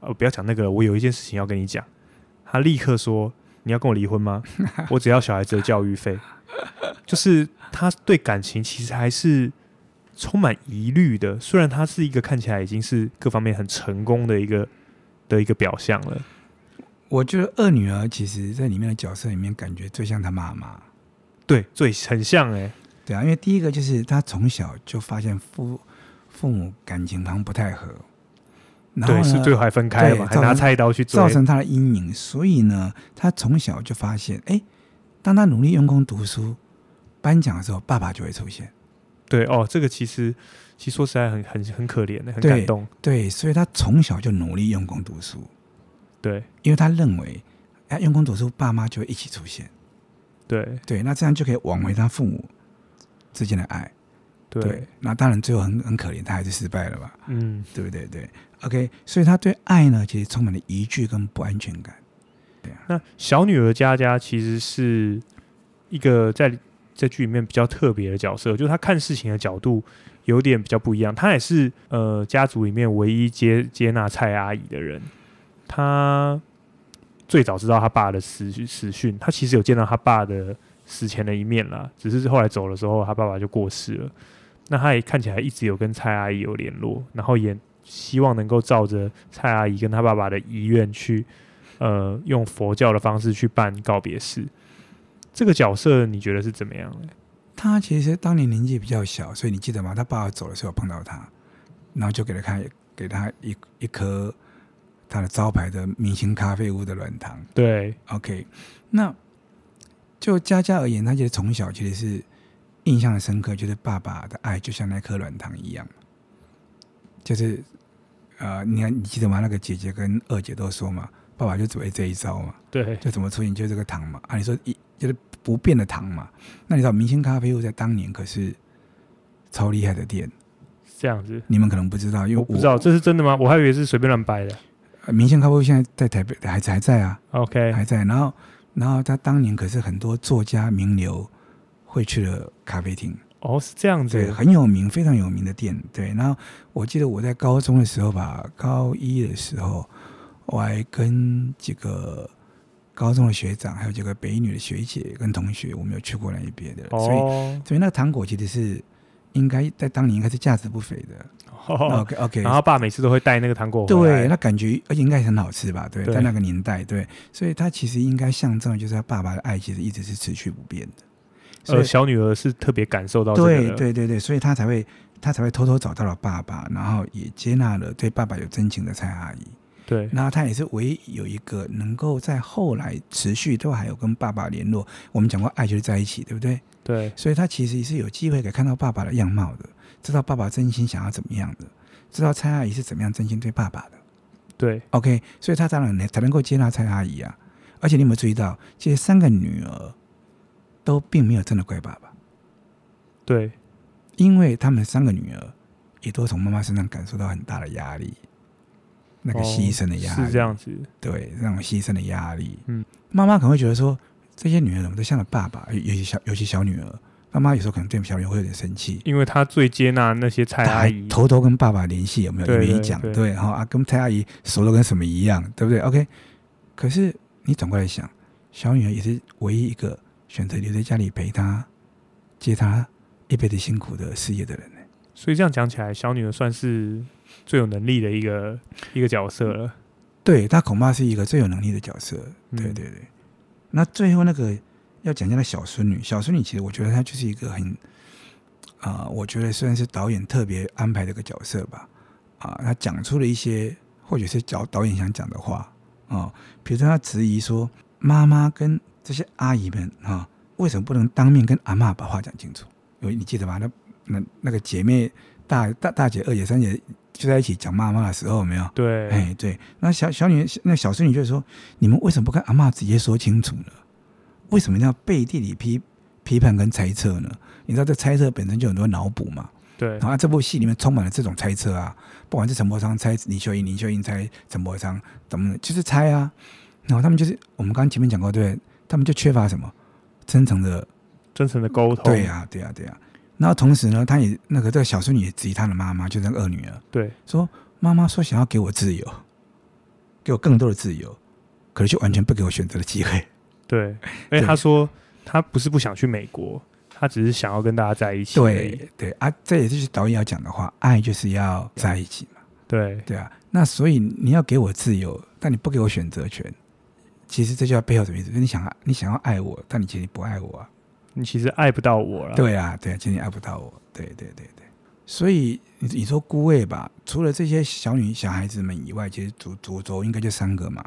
Speaker 1: 呃，不要讲那个，我有一件事情要跟你讲。”她立刻说：“你要跟我离婚吗？(laughs) 我只要小孩子的教育费。”就是她对感情其实还是充满疑虑的，虽然她是一个看起来已经是各方面很成功的一个的一个表象了。
Speaker 2: 我觉得二女儿其实在里面的角色里面，感觉最像她妈妈。
Speaker 1: 对，最很像哎、欸。
Speaker 2: 对啊，因为第一个就是她从小就发现父父母感情好像不太合，然后
Speaker 1: 对，是最后还分开了嘛，还拿菜刀去
Speaker 2: 造成她的阴影。所以呢，她从小就发现，哎，当她努力用功读书，颁奖的时候，爸爸就会出现。
Speaker 1: 对哦，这个其实其实说实在很很很可怜的，很感动。
Speaker 2: 对，对，所以她从小就努力用功读书。
Speaker 1: 对，因
Speaker 2: 为他认为，哎，用功读书，爸妈就会一起出现。
Speaker 1: 对对，
Speaker 2: 那这样就可以挽回他父母之间的爱。
Speaker 1: 对，
Speaker 2: 对，那当然最后很很可怜，他还是失败了吧？
Speaker 1: 嗯，
Speaker 2: 对不对？对，OK，所以他对爱呢，其实充满了疑惧跟不安全感。对啊，
Speaker 1: 那小女儿佳佳其实是一个在在剧里面比较特别的角色，就是她看事情的角度有点比较不一样。她也是呃家族里面唯一接接纳蔡阿姨的人。他最早知道他爸的死死讯，他其实有见到他爸的死前的一面啦，只是后来走的时候，他爸爸就过世了。那他也看起来一直有跟蔡阿姨有联络，然后也希望能够照着蔡阿姨跟他爸爸的遗愿去，呃，用佛教的方式去办告别式。这个角色你觉得是怎么样呢？
Speaker 2: 他其实当年年纪比较小，所以你记得吗？他爸爸走的时候碰到他，然后就给他看，给他一一颗他的招牌的明星咖啡屋的软糖。
Speaker 1: 对
Speaker 2: ，OK，那就佳佳而言，他觉得从小其实是印象深刻，就是爸爸的爱就像那颗软糖一样，就是呃，你看你记得吗？那个姐姐跟二姐都说嘛，爸爸就只会这一招嘛，
Speaker 1: 对，
Speaker 2: 就怎么出现就这个糖嘛，啊，你说一就是不变的糖嘛，那你知道明星咖啡屋在当年可是超厉害的店，
Speaker 1: 这样子，
Speaker 2: 你们可能不知道，因为我，
Speaker 1: 我不知道这是真的吗？我还以为是随便乱掰的。
Speaker 2: 明星咖啡屋现在在台北还还在啊
Speaker 1: ，OK，
Speaker 2: 还在，然后。然后他当年可是很多作家名流会去的咖啡厅。
Speaker 1: 哦，是这样子，
Speaker 2: 对，很有名，非常有名的店。对，然后我记得我在高中的时候吧，高一的时候，我还跟几个高中的学长，还有几个北一女的学姐跟同学，我们有去过那一边的，哦、所以所以那个糖果其实是应该在当年应该是价值不菲的。
Speaker 1: 哦、OK OK，然后爸每次都会带那个糖果，
Speaker 2: 对，那感觉而且应该很好吃吧？
Speaker 1: 对，
Speaker 2: 在那个年代，对，所以他其实应该象征就是他爸爸的爱，其实一直是持续不变的。
Speaker 1: 呃小女儿是特别感受到这个，
Speaker 2: 对对对对，所以他才会他才会偷偷找到了爸爸，然后也接纳了对爸爸有真情的蔡阿姨。
Speaker 1: 对，
Speaker 2: 然后他也是唯一有一个能够在后来持续都还有跟爸爸联络。我们讲过，爱就是在一起，对不对？
Speaker 1: 对，
Speaker 2: 所以他其实是有机会可以看到爸爸的样貌的。知道爸爸真心想要怎么样的，知道蔡阿姨是怎么样真心对爸爸的，
Speaker 1: 对
Speaker 2: ，OK，所以他当然呢才能够接纳蔡阿姨啊。而且你有没有注意到，这些三个女儿都并没有真的怪爸爸，
Speaker 1: 对，
Speaker 2: 因为他们三个女儿也都从妈妈身上感受到很大的压力，那个牺牲的压力、
Speaker 1: 哦、是这样子，
Speaker 2: 对，那种牺牲的压力。
Speaker 1: 嗯，
Speaker 2: 妈妈可能会觉得说，这些女儿怎么都像了爸爸，尤其小，尤其小女儿。妈妈有时候可能对小女儿会有点生气，
Speaker 1: 因为她最接纳那些蔡阿姨，
Speaker 2: 偷偷跟爸爸联系，有没有？没讲，
Speaker 1: 对，
Speaker 2: 对，然后啊，跟蔡阿姨熟的跟什么一样，对不对？OK，可是你转过来想，小女儿也是唯一一个选择留在家里陪她、接她一辈子辛苦的事业的人呢。
Speaker 1: 所以这样讲起来，小女儿算是最有能力的一个一个角色了。
Speaker 2: 对，她恐怕是一个最有能力的角色。
Speaker 1: 嗯、
Speaker 2: 对对对，那最后那个。要讲一下那小孙女，小孙女其实我觉得她就是一个很啊、我觉得虽然是导演特别安排的一个角色吧，啊，她讲出了一些或者是导导演想讲的话啊，比如说她质疑说，妈妈跟这些阿姨们啊，为什么不能当面跟阿嬷把话讲清楚？因为你记得吗？那那那个姐妹大大大姐、二姐、三姐就在一起讲妈妈的时候，有没有？
Speaker 1: 对，
Speaker 2: 哎对，那小小女那小孙女就是说，你们为什么不跟阿嬷直接说清楚呢？为什么要背地里批批判跟猜测呢？你知道这猜测本身就很多脑补嘛。
Speaker 1: 对。
Speaker 2: 然后这部戏里面充满了这种猜测啊，不管是陈柏昌猜林秀英，林秀英猜陈柏昌，怎么就是猜啊？然后他们就是我们刚刚前面讲过，对，他们就缺乏什么真诚的、
Speaker 1: 真诚的沟通。
Speaker 2: 对呀，对呀，对呀。然后同时呢，他也那个这个小孙女也质疑他的妈妈，就是那个二女儿，
Speaker 1: 对，
Speaker 2: 说妈妈说想要给我自由，给我更多的自由，可是却完全不给我选择的机会。
Speaker 1: 对，因为他说他不是不想去美国，他只是想要跟大家在一起。
Speaker 2: 对对啊，这也就是导演要讲的话，爱就是要在一起嘛。
Speaker 1: 对
Speaker 2: 对啊，那所以你要给我自由，但你不给我选择权，其实这就要背后什么意思？就是你想你想要爱我，但你其实不爱我啊，
Speaker 1: 你其实爱不到我了。
Speaker 2: 对啊，对啊，其实你爱不到我。对对对对，所以你你说孤位吧，除了这些小女小孩子们以外，其实主主轴应该就三个嘛。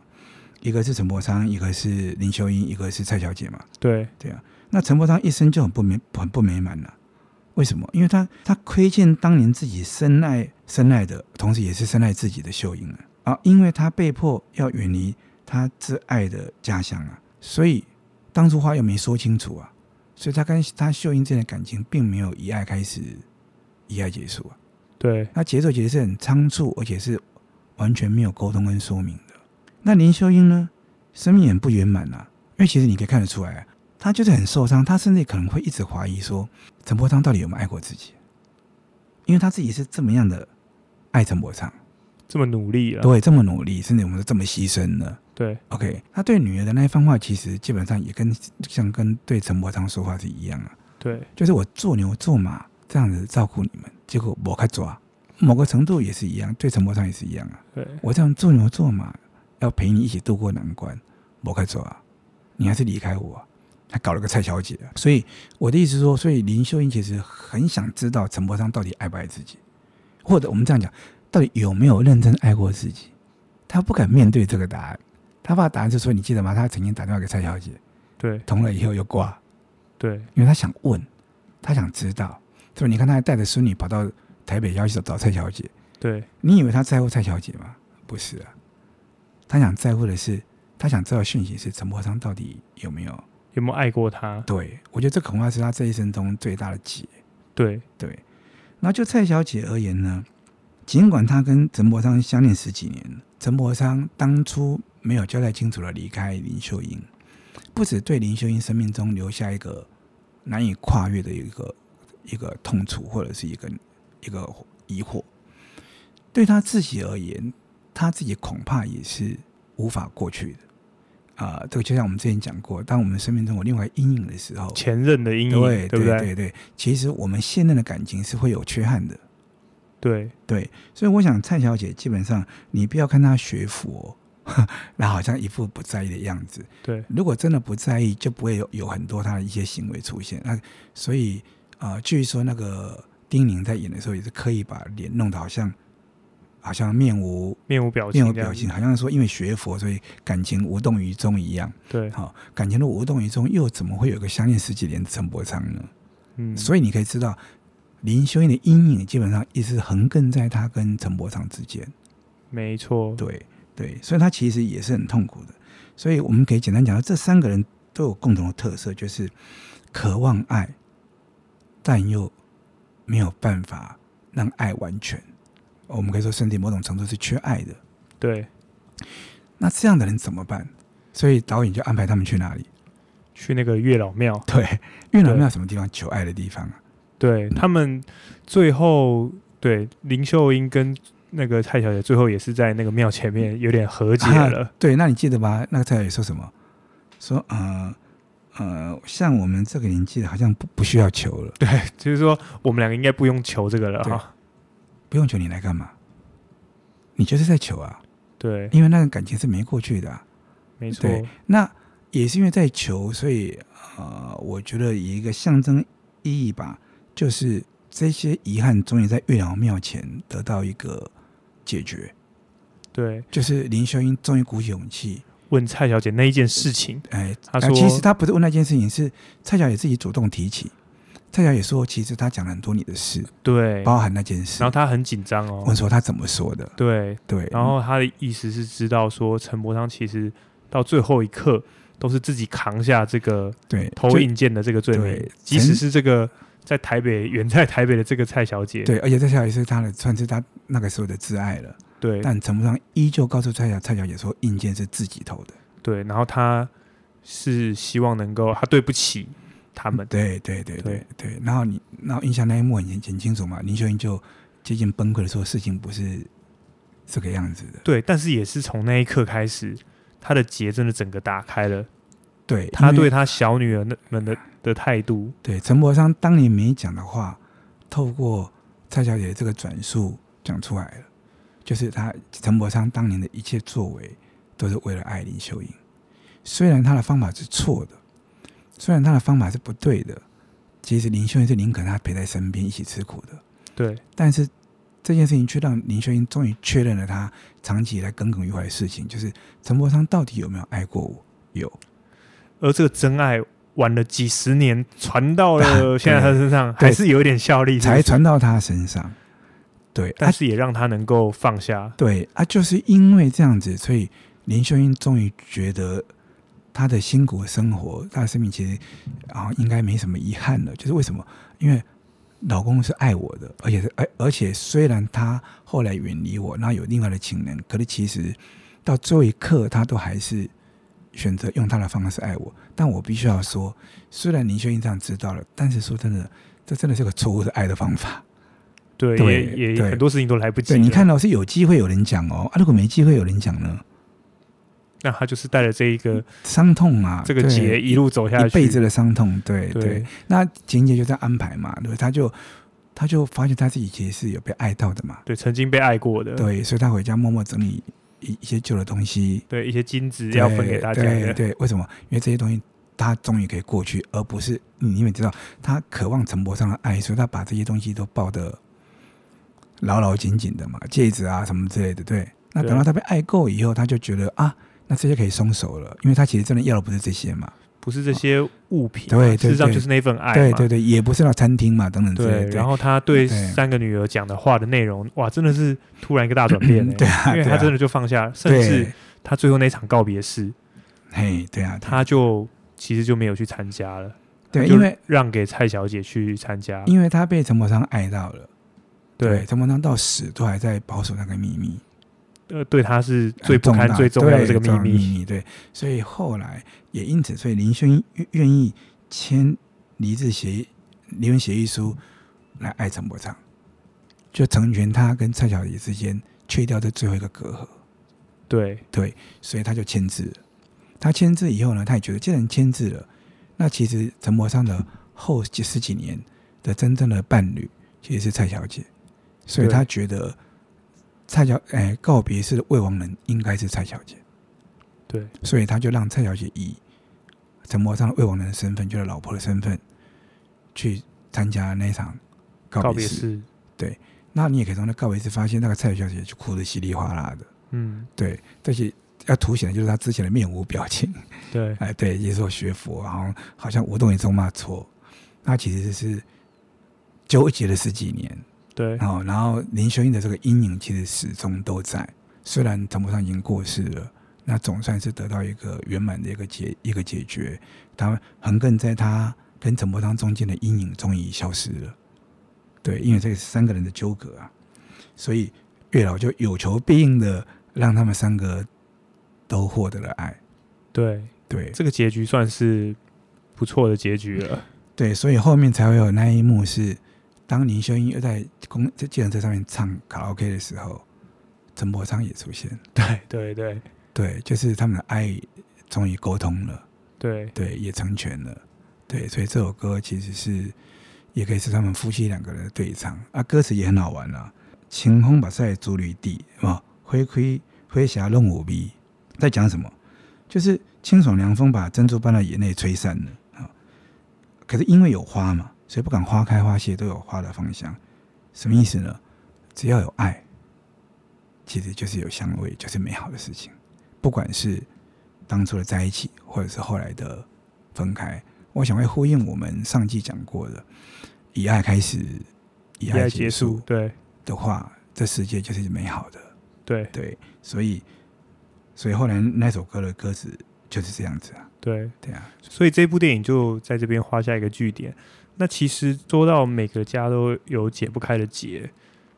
Speaker 2: 一个是陈柏昌，一个是林秀英，一个是蔡小姐嘛。
Speaker 1: 对
Speaker 2: 对啊，那陈柏昌一生就很不美，很不美满了。为什么？因为他他亏欠当年自己深爱深爱的，同时也是深爱自己的秀英啊。啊，因为他被迫要远离他挚爱的家乡啊，所以当初话又没说清楚啊，所以他跟他秀英之间的感情并没有以爱开始，以爱结束啊。
Speaker 1: 对，
Speaker 2: 那节奏其实是很仓促，而且是完全没有沟通跟说明的。那林秀英呢？生命也不圆满啊，因为其实你可以看得出来，她就是很受伤，她甚至可能会一直怀疑说，陈柏昌到底有没有爱过自己？因为他自己是这么样的爱陈柏昌，
Speaker 1: 这么努力了，
Speaker 2: 对，这么努力，甚至我们是这么牺牲的。
Speaker 1: 对
Speaker 2: ，OK，他对女儿的那一番话，其实基本上也跟像跟对陈伯昌说话是一样啊。
Speaker 1: 对，
Speaker 2: 就是我做牛做马这样子照顾你们，结果我开抓，某个程度也是一样，对陈伯昌也是一样啊。
Speaker 1: 对，
Speaker 2: 我这样做牛做马，要陪你一起度过难关，我该走啊，你还是离开我，还搞了个蔡小姐啊。所以我的意思说，所以林秀英其实很想知道陈伯昌到底爱不爱自己，或者我们这样讲，到底有没有认真爱过自己？他不敢面对这个答案，他爸答案是说，你记得吗？他曾经打电话给蔡小姐，
Speaker 1: 对，
Speaker 2: 通了以后又挂，
Speaker 1: 对，
Speaker 2: 因为他想问，他想知道，所以你看他还带着孙女跑到台北要去找蔡小姐，
Speaker 1: 对，
Speaker 2: 你以为他在乎蔡小姐吗？不是啊，他想在乎的是，他想知道讯息是陈柏昌到底有没有
Speaker 1: 有没有爱过他？
Speaker 2: 对，我觉得这恐怕是他这一生中最大的结。
Speaker 1: 对。
Speaker 2: 对，那就蔡小姐而言呢，尽管她跟陈柏昌相恋十几年，陈柏昌当初没有交代清楚的离开林秀英，不止对林秀英生命中留下一个难以跨越的一个一个痛楚，或者是一个。一个疑惑，对他自己而言，他自己恐怕也是无法过去的啊、呃。这个就像我们之前讲过，当我们生命中有另外阴影的时候，
Speaker 1: 前任的阴影，
Speaker 2: 对
Speaker 1: 对不对？
Speaker 2: 对对，其实我们现任的感情是会有缺憾的。
Speaker 1: 对
Speaker 2: 对，所以我想蔡小姐基本上，你不要看她学佛，(laughs) 那好像一副不在意的样子。
Speaker 1: 对，
Speaker 2: 如果真的不在意，就不会有有很多他的一些行为出现。那所以啊、呃，据说那个。丁宁在演的时候也是刻意把脸弄得好像，好像面无
Speaker 1: 面无表情，
Speaker 2: 面无表情，好像说因为学佛，所以感情无动于衷一样。
Speaker 1: 对，
Speaker 2: 好，感情都无动于衷，又怎么会有个相恋十几年的陈伯昌呢？
Speaker 1: 嗯，
Speaker 2: 所以你可以知道，林修英的阴影基本上一直横亘在他跟陈伯昌之间。
Speaker 1: 没错，
Speaker 2: 对对，所以他其实也是很痛苦的。所以我们可以简单讲，这三个人都有共同的特色，就是渴望爱，但又。没有办法让爱完全，我们可以说身体某种程度是缺爱的。
Speaker 1: 对，
Speaker 2: 那这样的人怎么办？所以导演就安排他们去哪里？
Speaker 1: 去那个月老庙。
Speaker 2: 对，月老庙什么地方？求爱的地方啊。
Speaker 1: 对，他们最后，对林秀英跟那个蔡小姐最后也是在那个庙前面有点和解了。
Speaker 2: 啊，对，那你记得吗？那个蔡小姐说什么？说呃。呃，像我们这个年纪的，好像不不需要求了。
Speaker 1: 对，就是说我们两个应该不用求这个了哈。
Speaker 2: 不用求你来干嘛？你就是在求啊。
Speaker 1: 对，
Speaker 2: 因为那个感情是没过去的啊。
Speaker 1: 没错。
Speaker 2: 那也是因为在求，所以呃，我觉得以一个象征意义吧，就是这些遗憾终于在月老庙前得到一个解决。
Speaker 1: 对，
Speaker 2: 就是林秀英终于鼓起勇气。
Speaker 1: 问蔡小姐那一件事情，
Speaker 2: 哎，
Speaker 1: 他说，
Speaker 2: 其实她不是问那件事情，是蔡小姐自己主动提起。蔡小姐说，其实她讲了很多你的事，
Speaker 1: 对，
Speaker 2: 包含那件事。
Speaker 1: 然后她很紧张哦，
Speaker 2: 问说她怎么说的？
Speaker 1: 对
Speaker 2: 对。
Speaker 1: 然后她的意思是知道说，陈伯昌其实到最后一刻都是自己扛下这个对投影件的这个罪名，即使是这个在台北远在台北的这个蔡小姐，
Speaker 2: 对，而且蔡小姐是她的，算是她那个时候的挚爱了。
Speaker 1: 对，
Speaker 2: 但陈柏昌依旧告诉蔡小蔡小姐说，硬件是自己投的。
Speaker 1: 对，然后他是希望能够，他对不起他们。
Speaker 2: 对对对对对。然后你，然后印象那一幕很很清楚嘛，林秀英就接近崩溃的时候，事情不是这个样子的。
Speaker 1: 对，但是也是从那一刻开始，他的结真的整个打开了。
Speaker 2: 对，
Speaker 1: 他对他小女儿那们的的态度。
Speaker 2: 对，陈伯昌当年没讲的话，透过蔡小姐的这个转述讲出来了。就是他陈伯昌当年的一切作为，都是为了爱林秀英。虽然他的方法是错的，虽然他的方法是不对的，其实林秀英是宁可他陪在身边一起吃苦的。
Speaker 1: 对，
Speaker 2: 但是这件事情却让林秀英终于确认了他长期以来耿耿于怀的事情，就是陈伯昌到底有没有爱过我？有。
Speaker 1: 而这个真爱晚了几十年，传到了现在他身上，还是有一点效力，
Speaker 2: 才传到他身上。对，
Speaker 1: 但是也让他能够放下。
Speaker 2: 对啊，就是因为这样子，所以林秀英终于觉得她的辛苦生活，她的生命其实啊应该没什么遗憾了。就是为什么？因为老公是爱我的，而且是而而且虽然他后来远离我，那有另外的情人，可是其实到最后一刻，他都还是选择用他的方式爱我。但我必须要说，虽然林秀英这样知道了，但是说真的，这真的是个错误的爱的方法。
Speaker 1: 对，对也也很多事情都来不及。
Speaker 2: 对，你看到是有机会有人讲哦，啊，如果没机会有人讲呢？
Speaker 1: 那他就是带着这一个
Speaker 2: 伤痛啊，
Speaker 1: 这个结一路走下去，
Speaker 2: 一辈子的伤痛。对对，对，那情节就在安排嘛，对，他就他就发现他自己其实是有被爱到的嘛，
Speaker 1: 对，曾经被爱过的，
Speaker 2: 对，所以他回家默默整理一一些旧的东西，
Speaker 1: 对，一些金子要分给大家，
Speaker 2: 对，对，为什么？因为这些东西他终于可以过去，而不是你因为知道他渴望陈伯上的爱，所以他把这些东西都抱得牢牢紧紧的嘛，戒指啊什么之类的，对。那等到他被爱够以后，他就觉得啊，那这些可以松手了，因为他其实真的要的不是这些嘛。不是这些物品，对，事实上就是那份爱，对对对，也不是那餐厅嘛，等等。对，然后他对三个女儿讲的话的内容，哇，真的是突然一个大转变，(laughs) 对啊，因为他真的就放下，甚至他最后那场告别式，嘿，对啊，他就其实就没有去参加了，对，因为让给蔡小姐去参加，因为他被陈柏昌爱到了，对，陈柏昌到死都还在保守那个秘密。呃，对，他是最不堪、最重要的这个秘密，秘密，对，所以后来也因此，所以林秀英愿意签离职协议、离婚协议书来爱陈伯昌，就成全他跟蔡小姐之间去掉这最后一个隔阂。对对，所以他就签字了。他签字以后呢，他也觉得既然签字了，那其实陈伯昌的后几十几年的真正的伴侣其实是蔡小姐，所以他觉得。蔡小哎，告别式的未亡人应该是蔡小姐，对，所以他就让蔡小姐以陈柏昌的未亡人的身份，就是老婆的身份，去参加那场告别式。对，那你也可以从那告别式发现，那个蔡小姐就哭得稀里哗啦的。嗯，对，这些要凸显的就是她之前的面无表情。对，哎，对，也是我学佛，然后好像无动于衷嘛错，那其实是纠结了十几年。对，哦，然后林秀英的这个阴影其实始终都在。虽然陈柏昌已经过世了，那总算是得到一个圆满的一个解一个解决。他横亘在他跟陈柏昌中间的阴影终于消失了。对，因为这是三个人的纠葛啊，所以月老就有求必应的让他们三个都获得了爱。对对，这个结局算是不错的结局了。对，所以后面才会有那一幕是。当林秀英又在公在计程车上面唱卡拉 OK 的时候，陈柏昌也出现。对对对对，就是他们的爱终于沟通了。对对，也成全了。对，所以这首歌其实是也可以是他们夫妻两个人的对唱啊。歌词也很好玩啊，清风把晒竹绿地，啊，灰盔灰霞弄舞鼻，在讲什么？就是清爽凉风把珍珠般的眼泪吹散了啊。可是因为有花嘛。所以不管花开花谢，都有花的芳香，什么意思呢？只要有爱，其实就是有香味，就是美好的事情。不管是当初的在一起，或者是后来的分开，我想会呼应我们上季讲过的：以爱开始，以爱结束。对的话，这世界就是美好的。对对，所以所以后来那首歌的歌词就是这样子啊。对对啊，所以这部电影就在这边画下一个句点。那其实说到每个家都有解不开的结，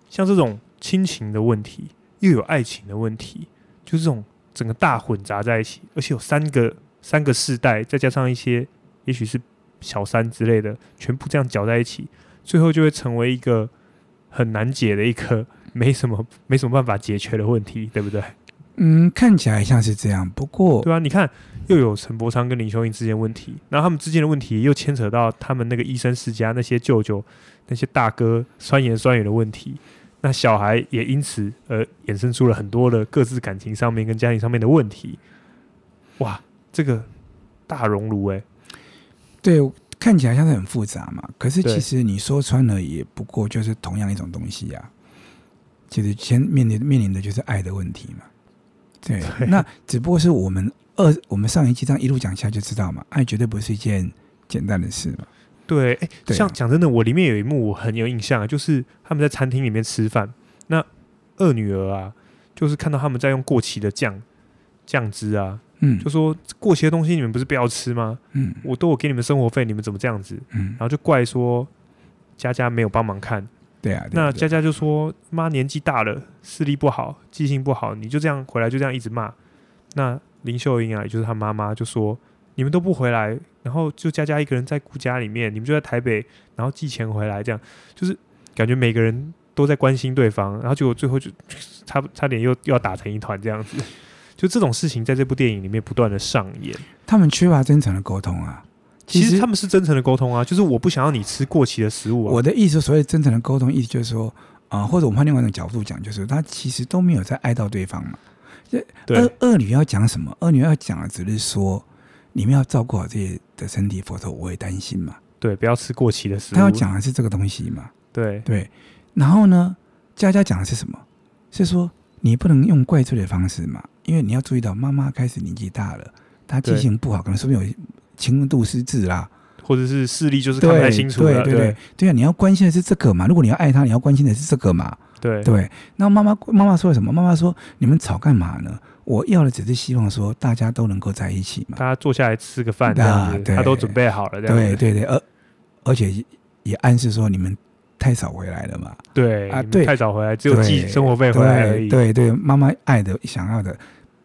Speaker 2: 像这种亲情的问题，又有爱情的问题，就这种整个大混杂在一起，而且有三个三个世代，再加上一些也许是小三之类的，全部这样搅在一起，最后就会成为一个很难解的一个 (laughs) 没什么没什么办法解决的问题，对不对？嗯，看起来像是这样，不过对啊，你看。又有陈柏昌跟林秀英之间问题，然后他们之间的问题又牵扯到他们那个医生世家那些舅舅、那些大哥酸言酸语的问题，那小孩也因此而衍生出了很多的各自感情上面跟家庭上面的问题。哇，这个大熔炉哎，对，看起来像是很复杂嘛，可是其实你说穿了也不过就是同样一种东西呀、啊。其实先面临面临的就是爱的问题嘛。对，对那只不过是我们。二，我们上一期这样一路讲下就知道嘛，爱绝对不是一件简单的事嘛。对，哎、欸，像讲真的，我里面有一幕我很有印象，就是他们在餐厅里面吃饭，那二女儿啊，就是看到他们在用过期的酱酱汁啊，嗯，就说过期的东西你们不是不要吃吗？嗯，我都有给你们生活费，你们怎么这样子？嗯，然后就怪说佳佳没有帮忙看，对啊，那佳佳就说妈年纪大了，视力不好，记性不好，你就这样回来就这样一直骂，那。林秀英啊，也就是她妈妈就说：“你们都不回来，然后就佳佳一个人在顾家里面，你们就在台北，然后寄钱回来，这样就是感觉每个人都在关心对方，然后结果最后就差差点又又要打成一团这样子。就这种事情在这部电影里面不断的上演。他们缺乏真诚的沟通啊，
Speaker 1: 其实他们是真诚的沟通啊，就是我不想要你吃过期的食物啊。
Speaker 2: 我的意思，所谓真诚的沟通，意思就是说啊、呃，或者我们换另外一种角度讲，就是他其实都没有在爱到对方嘛。这恶恶女要讲什么？二女要讲的只是说，你们要照顾好自己的身体，否则我会担心嘛。
Speaker 1: 对，不要吃过期的食物。
Speaker 2: 他要讲的是这个东西嘛。
Speaker 1: 对
Speaker 2: 对。然后呢，佳佳讲的是什么？是说你不能用怪罪的方式嘛，因为你要注意到妈妈开始年纪大了，她记性不好，可能说不定有轻度失智啦，
Speaker 1: 或者是视力就是看不太清楚了。
Speaker 2: 对对对对，对啊，你要关心的是这个嘛。如果你要爱他，你要关心的是这个嘛。
Speaker 1: 对
Speaker 2: 对。那妈妈妈妈说了什么？妈妈说：“你们吵干嘛呢？我要的只是希望说大家都能够在一起嘛。”
Speaker 1: 大家坐下来吃个饭这样子，他都准备好了这样。
Speaker 2: 对对对，而而且也暗示说你们。太少回来了嘛？
Speaker 1: 对
Speaker 2: 啊，对，
Speaker 1: 太少回来，只有寄生活费回来而已。
Speaker 2: 对对，妈妈爱的、想要的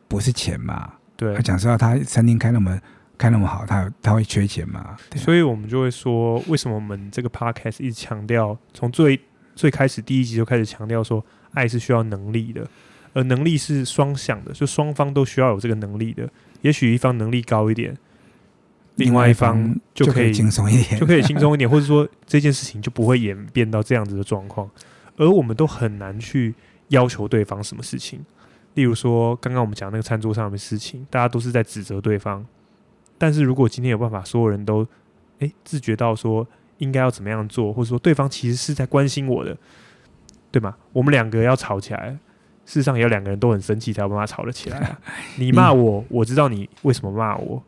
Speaker 2: 不是钱嘛？
Speaker 1: 对，
Speaker 2: 他讲实话，他餐厅开那么开那么好，他他会缺钱吗？啊、
Speaker 1: 所以我们就会说，为什么我们这个 podcast 一直强调，从最最开始第一集就开始强调说，爱是需要能力的，而能力是双向的，就双方都需要有这个能力的。也许一方能力高一点。另外一方就可以轻松一点，就可以轻松一点，(laughs) 或者说这件事情就不会演变到这样子的状况，而我们都很难去要求对方什么事情。例如说，刚刚我们讲那个餐桌上的事情，大家都是在指责对方。但是如果今天有办法，所有人都诶自觉到说应该要怎么样做，或者说对方其实是在关心我的，对吗？我们两个要吵起来，事实上也要两个人都很生气才有办法吵得起来啊。(laughs) 你骂我，我知道你为什么骂我。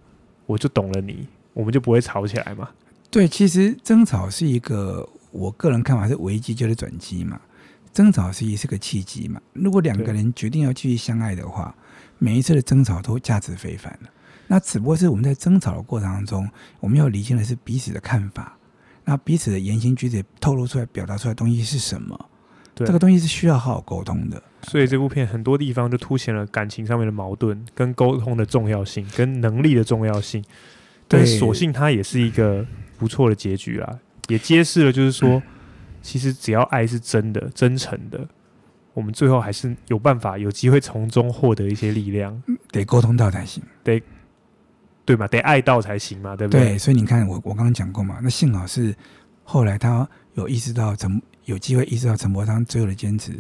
Speaker 1: 我就懂了你，我们就不会吵起来嘛。
Speaker 2: 对，其实争吵是一个，我个人看法是危机就是转机嘛。争吵是一是个契机嘛。如果两个人决定要继续相爱的话，每一次的争吵都价值非凡了。那只不过是我们在争吵的过程当中，我们要理清的是彼此的看法，那彼此的言行举止透露出来、表达出来的东西是什么？对，这个东西是需要好好沟通的。
Speaker 1: 所以这部片很多地方就凸显了感情上面的矛盾，跟沟通的重要性，跟能力的重要性。但是所幸它也是一个不错的结局啦，也揭示了就是说，其实只要爱是真的、真诚的，我们最后还是有办法、有机会从中获得一些力量。
Speaker 2: 得沟通到才行，
Speaker 1: 得对嘛？得爱到才行嘛，对不对？
Speaker 2: 对，所以你看，我我刚刚讲过嘛，那幸好是后来他有意识到，陈有机会意识到陈伯昌最后的坚持。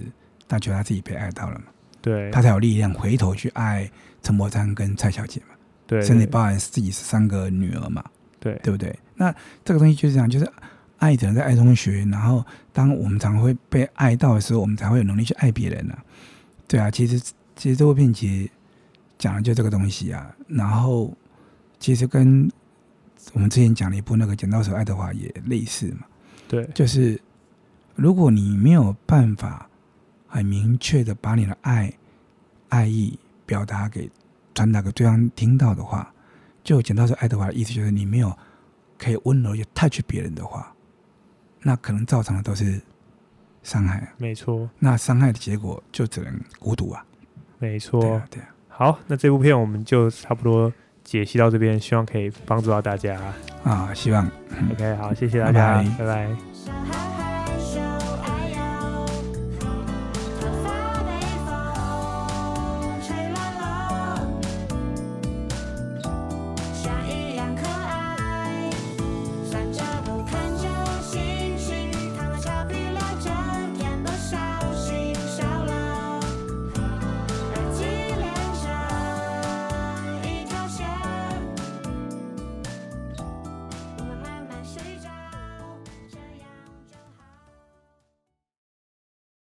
Speaker 2: 他觉得他自己被爱到了嘛？
Speaker 1: 对，
Speaker 2: 他才有力量回头去爱陈伯昌跟蔡小姐嘛？
Speaker 1: 对，
Speaker 2: 甚至包含自己是三个女儿嘛？
Speaker 1: 对，
Speaker 2: 对不对？那这个东西就是这样，就是爱只能在爱中学。然后，当我们常会被爱到的时候，我们才会有能力去爱别人啊。对啊，其实其实这部片其实讲的就这个东西啊。然后，其实跟我们之前讲的一部那个《剪刀手爱德华》也类似嘛。
Speaker 1: 对，
Speaker 2: 就是如果你没有办法。很明确的把你的爱、爱意表达给、传达给对方听到的话，就剪刀手爱德华的意思就是你没有可以温柔又 touch 别人的话，那可能造成的都是伤害。
Speaker 1: 没错，那
Speaker 2: 伤害的结果就只能孤独啊。
Speaker 1: 没错，
Speaker 2: 对啊，对啊。
Speaker 1: 好，那这部片我们就差不多解析到这边，希望可以帮助到大家
Speaker 2: 啊，希望。
Speaker 1: OK，好，谢谢大家，拜拜。拜拜。